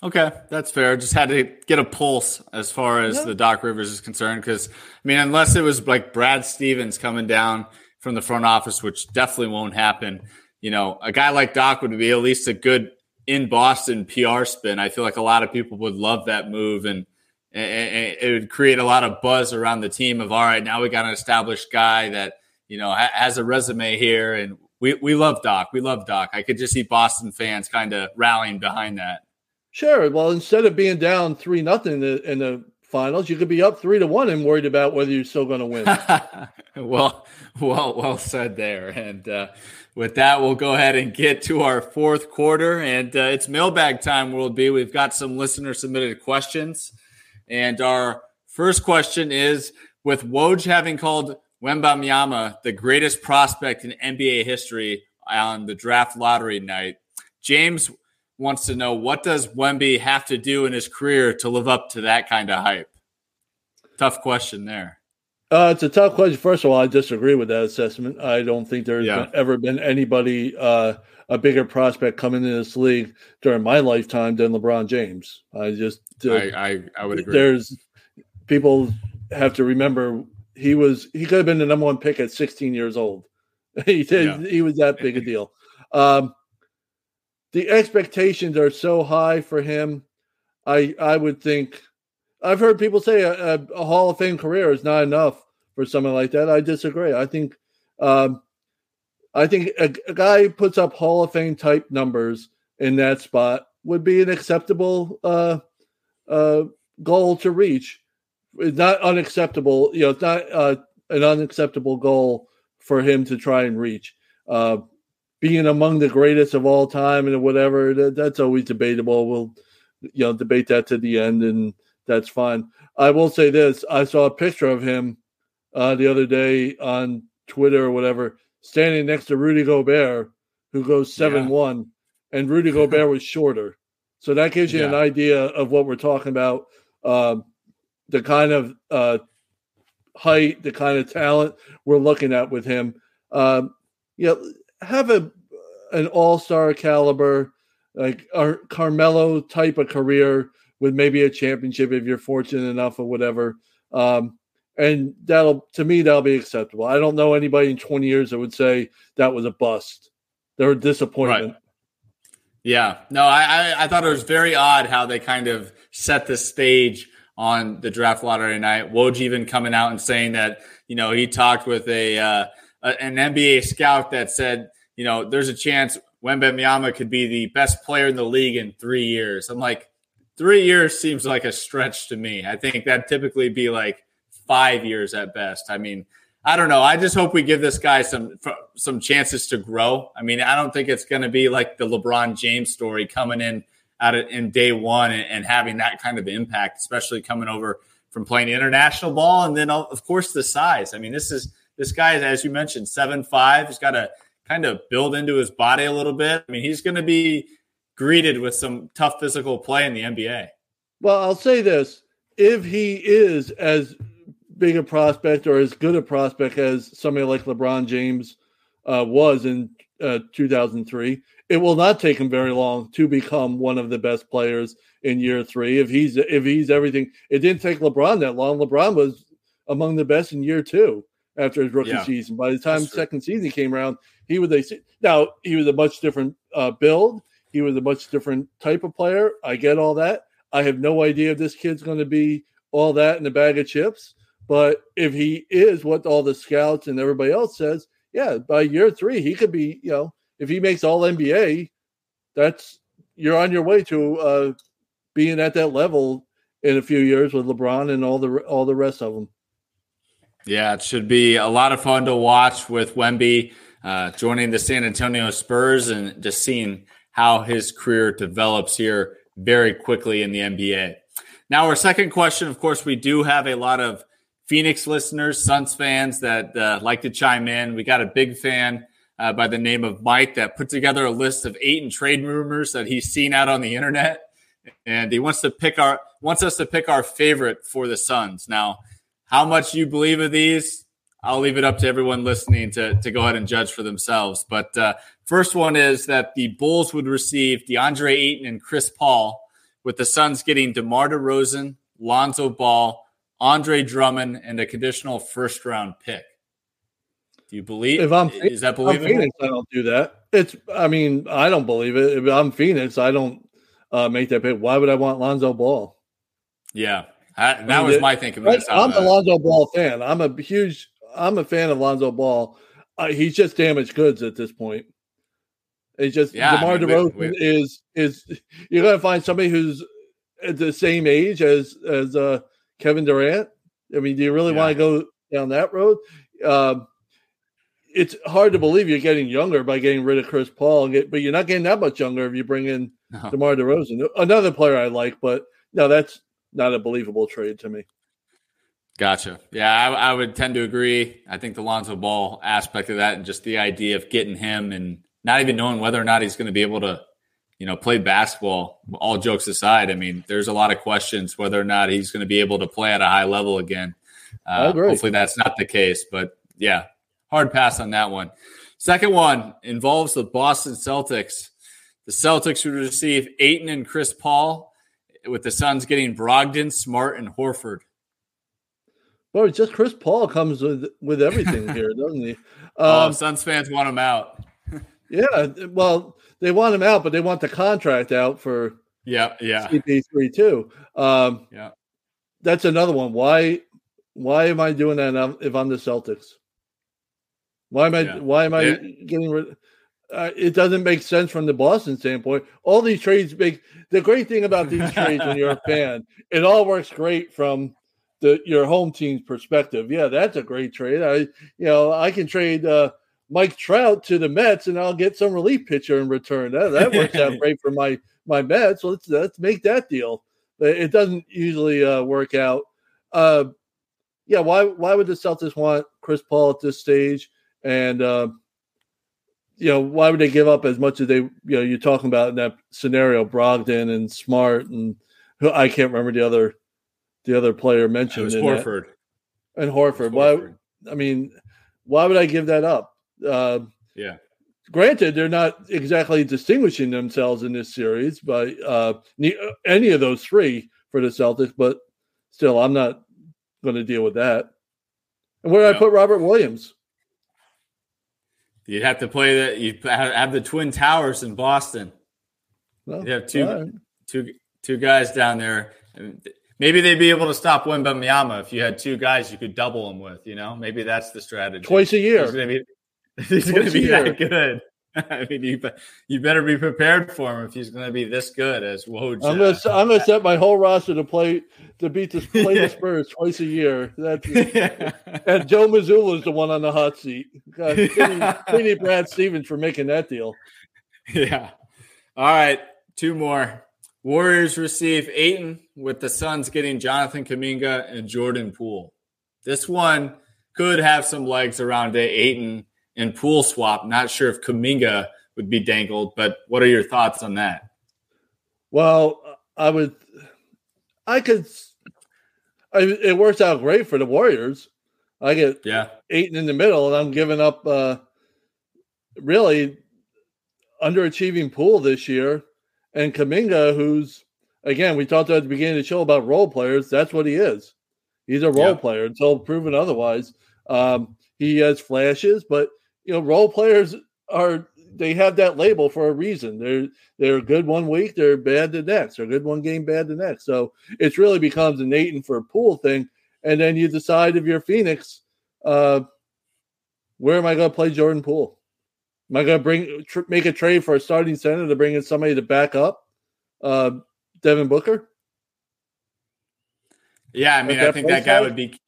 Okay, that's fair. Just had to get a pulse as far as yeah. the Doc Rivers is concerned, because I mean, unless it was like Brad Stevens coming down from the front office, which definitely won't happen. You know, a guy like Doc would be at least a good in Boston PR spin. I feel like a lot of people would love that move and, and it would create a lot of buzz around the team of all right, now we got an established guy that, you know, has a resume here and we, we love Doc. We love Doc. I could just see Boston fans kind of rallying behind that. Sure. Well, instead of being down three nothing in the, in the finals, you could be up three to one and worried about whether you're still going to win. (laughs) well, well, well said there. And uh, with that, we'll go ahead and get to our fourth quarter. And uh, it's mailbag time, World B. We've got some listener submitted questions. And our first question is with Woj having called Wemba Wembanyama the greatest prospect in NBA history on the draft lottery night, James wants to know what does Wemby have to do in his career to live up to that kind of hype? Tough question there. Uh, it's a tough question. First of all, I disagree with that assessment. I don't think there's yeah. been, ever been anybody uh, a bigger prospect coming in this league during my lifetime than LeBron James. I just uh, I, I, I would agree. There's people have to remember he was he could have been the number one pick at 16 years old. (laughs) he did yeah. he was that big a deal. Um, the expectations are so high for him. I I would think I've heard people say a, a, Hall of Fame career is not enough for someone like that. I disagree. I think, um, I think a, a, guy puts up Hall of Fame type numbers in that spot would be an acceptable uh, uh, goal to reach. It's not unacceptable. You know, it's not uh, an unacceptable goal for him to try and reach. Uh, being among the greatest of all time and whatever, that, that's always debatable. We'll, you know, debate that to the end and that's fine. I will say this: I saw a picture of him uh, the other day on Twitter or whatever, standing next to Rudy Gobert, who goes seven yeah. one, and Rudy Gobert (laughs) was shorter. So that gives you yeah. an idea of what we're talking about. Uh, the kind of uh, height, the kind of talent we're looking at with him. Um, you know, have a an all star caliber, like our Carmelo type of career with maybe a championship if you're fortunate enough or whatever. Um, and that'll to me that'll be acceptable. I don't know anybody in 20 years that would say that was a bust. They're a disappointment. Right. Yeah, no, I, I, I thought it was very odd how they kind of set the stage on the draft lottery night. Woj even coming out and saying that you know he talked with a, uh, a an NBA scout that said you know there's a chance Wembanyama could be the best player in the league in three years. I'm like, three years seems like a stretch to me. I think that typically be like five years at best. I mean, I don't know. I just hope we give this guy some some chances to grow. I mean, I don't think it's going to be like the LeBron James story coming in at it in day one and, and, having that kind of impact, especially coming over from playing international ball, and then of course the size. I mean, this is this guy, as you mentioned, seven five. He's got to kind of build into his body a little bit. I mean, he's going to be greeted with some tough physical play in the NBA. Well, I'll say this: if he is as big a prospect or as good a prospect as somebody like LeBron James uh, was in uh, 2003, it will not take him very long to become one of the best players in year three. If he's if he's everything, it didn't take LeBron that long. LeBron was among the best in year two after his rookie yeah, season. By the time second season came around, he was a now he was a much different uh, build. He was a much different type of player. I get all that. I have no idea if this kid's going to be all that in a bag of chips. But if he is what all the scouts and everybody else says, yeah, by year three, he could be, you know, if he makes all NBA, that's you're on your way to uh, being at that level in a few years with LeBron and all the all the rest of them. Yeah, it should be a lot of fun to watch with Wemby uh, joining the San Antonio Spurs and just seeing how his career develops here very quickly in the NBA. Now, our second question, of course, we do have a lot of Phoenix listeners, Suns fans that uh, like to chime in. We got a big fan uh, by the name of Mike that put together a list of eight and trade rumors that he's seen out on the internet, and he wants to pick our wants us to pick our favorite for the Suns. Now, how much you believe of these, I'll leave it up to everyone listening to, to go ahead and judge for themselves. But uh, first one is that the Bulls would receive DeAndre Ayton and Chris Paul, with the Suns getting DeMar DeRozan, Lonzo Ball, Andre Drummond, and a conditional first round pick. Do you believe? If I'm is that believable? Phoenix, I don't do that. It's. I mean, I don't believe it. If I'm Phoenix, I don't uh, make that pick. Why would I want Lonzo Ball? Yeah, I, that I mean, was my thinking. I'm a Lonzo Ball fan. I'm a huge. I'm a fan of Lonzo Ball. Uh, he's just damaged goods at this point. It's just yeah, DeMar I mean, DeRozan we, we, is is you're going to find somebody who's at the same age as as uh, Kevin Durant? I mean, do you really yeah. want to go down that road? Um, it's hard to believe you're getting younger by getting rid of Chris Paul, get, but you're not getting that much younger if you bring in no. DeMar DeRozan, another player I like. But no, that's not a believable trade to me. Gotcha. Yeah, I, I, would tend to agree. I think the Lonzo Ball aspect of that, and just the idea of getting him and not even knowing whether or not he's going to be able to you know, play basketball, all jokes aside, I mean, there's a lot of questions whether or not he's going to be able to play at a high level again. Uh, hopefully that's not the case, but yeah, hard pass on that one. Second one involves the Boston Celtics. The Celtics would receive Ayton and Chris Paul, with the Suns getting Brogdon, Smart, and Horford. Well, just Chris Paul comes with with everything (laughs) here, doesn't he? Oh, um, oh, Suns fans want him out. (laughs) yeah, well, they want him out, but they want the contract out for yeah, yeah, CP3 too. Um, yeah, that's another one. Why, why am I doing that if I'm the Celtics? Why am I? Yeah. Why am I yeah. getting rid? Uh, it doesn't make sense from the Boston standpoint. All these trades make the great thing about these trades when you're a (laughs) fan, it all works great from the your home team's perspective. Yeah, that's a great trade. I you know I can trade uh, Mike Trout to the Mets, and I'll get some relief pitcher in return. That, that works out (laughs) great for my my Mets. So let's let's make that deal. It doesn't usually uh, work out. Uh, yeah, why why would the Celtics want Chris Paul at this stage? And uh, you know, why would they give up as much as they you know you're talking about in that scenario, Brogdon and Smart and who I can't remember the other the other player mentioned. It was Horford. That. And Horford. Horford. Why? I mean, why would I give that up? Uh, yeah. Granted, they're not exactly distinguishing themselves in this series by uh, any of those three for the Celtics, but still, I'm not going to deal with that. And where did I put Robert Williams? You'd have to play that. You have the Twin Towers in Boston. Well, you have two, right. two, two guys down there. maybe they'd be able to stop Wembanyama if you had two guys you could double him with. You know, maybe that's the strategy. Twice a year. He's going to be, he's going to be that good. (laughs) I mean, you you better be prepared for him if he's going to be this good as Woj. I'm going to uh, I'm going to uh, set my whole roster to play to beat the play the (laughs) Spurs twice a year. That's (laughs) and Joe Mazzulla is the one on the hot seat. God, yeah. Brad Stevens for making that deal. Yeah. All right, two more. Warriors receive Ayton with the Suns getting Jonathan Kuminga and Jordan Poole. This one could have some legs around it. Ayton and Poole swap. Not sure if Kuminga would be dangled, but what are your thoughts on that? Well, I would, I could, I, it works out great for the Warriors. I get yeah Ayton in the middle, and I'm giving up uh, really underachieving Poole this year, and Kuminga, who's again we talked at the beginning of the show about role players. That's what he is. He's a role yeah. player until proven otherwise. Um, he has flashes, but you know, role players are they have that label for a reason. They're they're good one week, they're bad the next. They're good one game, bad the next. So it's really becomes a Nathan for a Poole thing. And then you decide if you're Phoenix, uh, where am I going to play Jordan Poole? Am I going to bring tr- make a trade for a starting center to bring in somebody to back up uh, Devin Booker? Yeah, I mean, I think that guy would be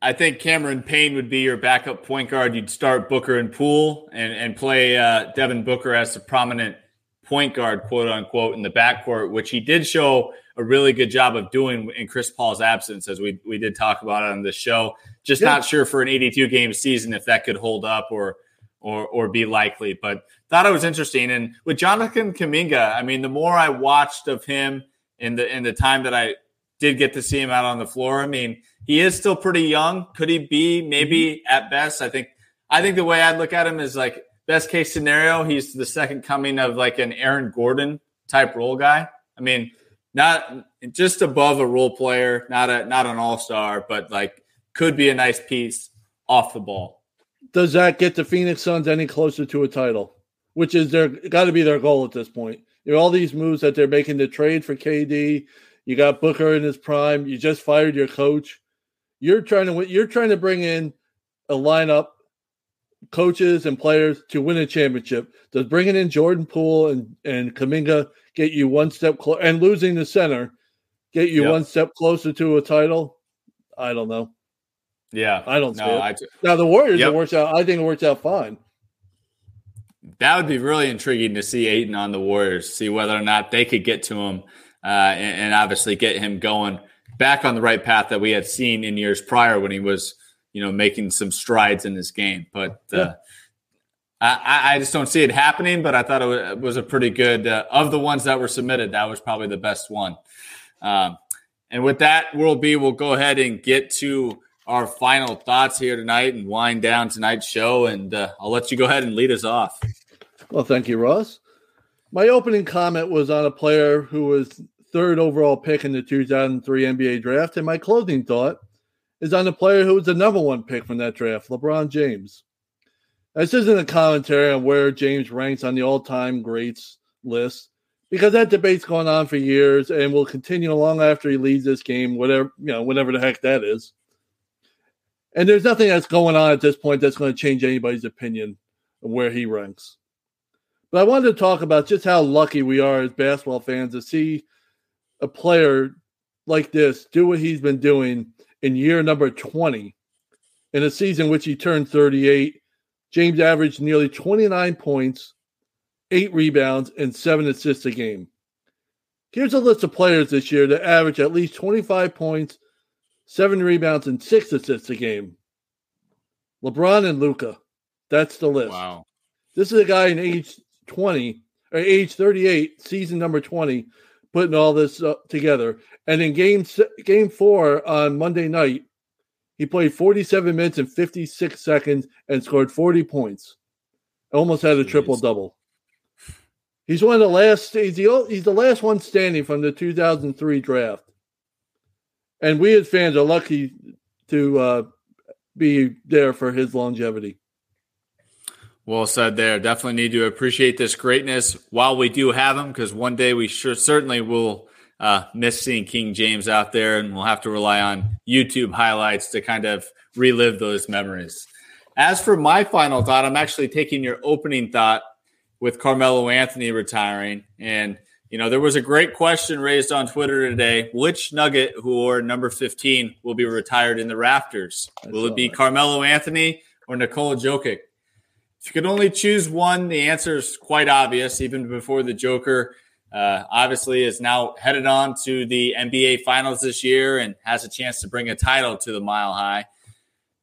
I think Cameron Payne would be your backup point guard. You'd start Booker and Poole and, and play uh, Devin Booker as a prominent point guard, quote unquote, in the backcourt, which he did show a really good job of doing in Chris Paul's absence, as we, we did talk about on the show. Just yeah. not sure for an 82 game season if that could hold up or or or be likely. But thought it was interesting. And with Jonathan Kuminga, I mean, the more I watched of him in the in the time that I did get to see him out on the floor, I mean – he is still pretty young. Could he be maybe mm-hmm. at best? I think I think the way I'd look at him is like best case scenario, he's the second coming of like an Aaron Gordon type role guy. I mean, not just above a role player, not a not an all star, but like could be a nice piece off the ball. Does that get the Phoenix Suns any closer to a title? Which is their got to be their goal at this point. You know, all these moves that they're making the trade for KD. You got Booker in his prime. You just fired your coach. You're trying to you're trying to bring in a lineup, coaches and players to win a championship. Does bringing in Jordan Poole and and Kuminga get you one step closer, and losing the center get you yep. one step closer to a title? I don't know. Yeah, I don't know. now the Warriors, yep. it works out. I think it works out fine. That would be really intriguing to see Ayton on the Warriors, see whether or not they could get to him, and, and obviously get him going back on the right path that we had seen in years prior when he was, you know, making some strides in this game. But uh, I, I, just don't see it happening. But I thought it was a pretty good uh, of the ones that were submitted. That was probably the best one. Um, and with that, World B, we'll go ahead and get to our final thoughts here tonight and wind down tonight's show. And uh, I'll let you go ahead and lead us off. Well, thank you, Ross. My opening comment was on a player who was third overall pick in the 2003 NBA draft. And my closing thought is on the player who was the number one pick from that draft, LeBron James. This isn't a commentary on where James ranks on the all time greats list because that debate's going on for years and will continue long after he leaves this game, whatever, you know, whatever the heck that is. And there's nothing that's going on at this point that's going to change anybody's opinion of where he ranks. But I wanted to talk about just how lucky we are as basketball fans to see a player like this do what he's been doing in year number 20 in a season which he turned 38 james averaged nearly 29 points 8 rebounds and 7 assists a game. Here's a list of players this year that average at least 25 points 7 rebounds and 6 assists a game. Lebron and Luka. that's the list. Wow. This is a guy in age 20 or age 38 season number 20 putting all this uh, together. And in game game four on Monday night, he played 47 minutes and 56 seconds and scored 40 points. Almost had a triple double. He's one of the last. He's the, he's the last one standing from the 2003 draft. And we as fans are lucky to uh, be there for his longevity. Well said there. Definitely need to appreciate this greatness while we do have him, because one day we sure certainly will uh, miss seeing King James out there, and we'll have to rely on YouTube highlights to kind of relive those memories. As for my final thought, I'm actually taking your opening thought with Carmelo Anthony retiring. And, you know, there was a great question raised on Twitter today. Which Nugget who wore number 15 will be retired in the rafters? Will it be Carmelo Anthony or Nikola Jokic? If you could only choose one, the answer is quite obvious, even before the Joker uh, obviously is now headed on to the NBA Finals this year and has a chance to bring a title to the Mile High.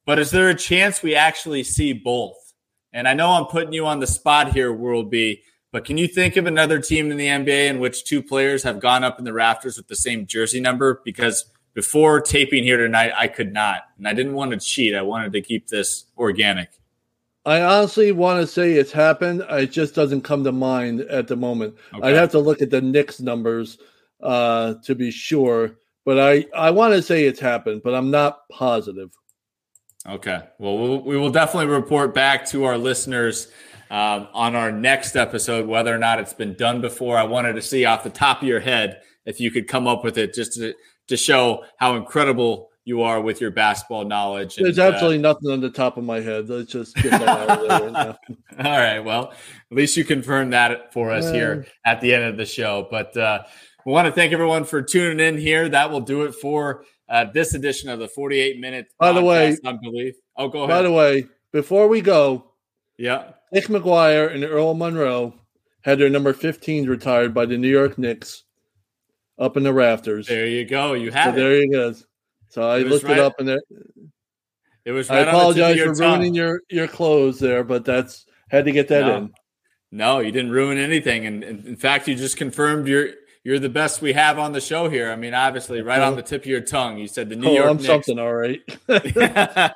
But is there a chance we actually see both? And I know I'm putting you on the spot here, World B, but can you think of another team in the NBA in which two players have gone up in the rafters with the same jersey number? Because before taping here tonight, I could not. And I didn't want to cheat. I wanted to keep this organic. I honestly want to say it's happened. It just doesn't come to mind at the moment. Okay. I'd have to look at the Knicks numbers uh, to be sure, but I, I want to say it's happened, but I'm not positive. Okay. Well, we'll we will definitely report back to our listeners um, on our next episode whether or not it's been done before. I wanted to see off the top of your head if you could come up with it just to, to show how incredible you are with your basketball knowledge. There's and, uh, absolutely uh, nothing on the top of my head. Let's just get that out of there right. (laughs) All right. Well, at least you confirmed that for us here at the end of the show. But uh, we want to thank everyone for tuning in here. That will do it for uh, this edition of the 48 minute. By the way, I believe. Oh, go ahead. By the way, before we go, yeah, Dick McGuire and Earl Monroe had their number 15 retired by the New York Knicks up in the rafters. There you go. You have so it. There you go. So I looked right, it up and there. It was. Right I apologize for tongue. ruining your your clothes there, but that's had to get that no. in. No, you didn't ruin anything, and, and, in fact, you just confirmed you're you're the best we have on the show here. I mean, obviously, right on the tip of your tongue, you said the New oh, York. I'm Knicks. something, all right. (laughs) (laughs)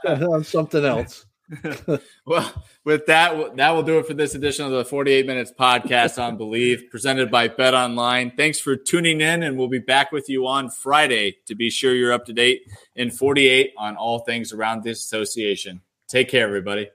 I'm something else. (laughs) well, with that, that will do it for this edition of the 48 Minutes Podcast on Believe, presented by Bet Online. Thanks for tuning in, and we'll be back with you on Friday to be sure you're up to date in 48 on all things around this association. Take care, everybody.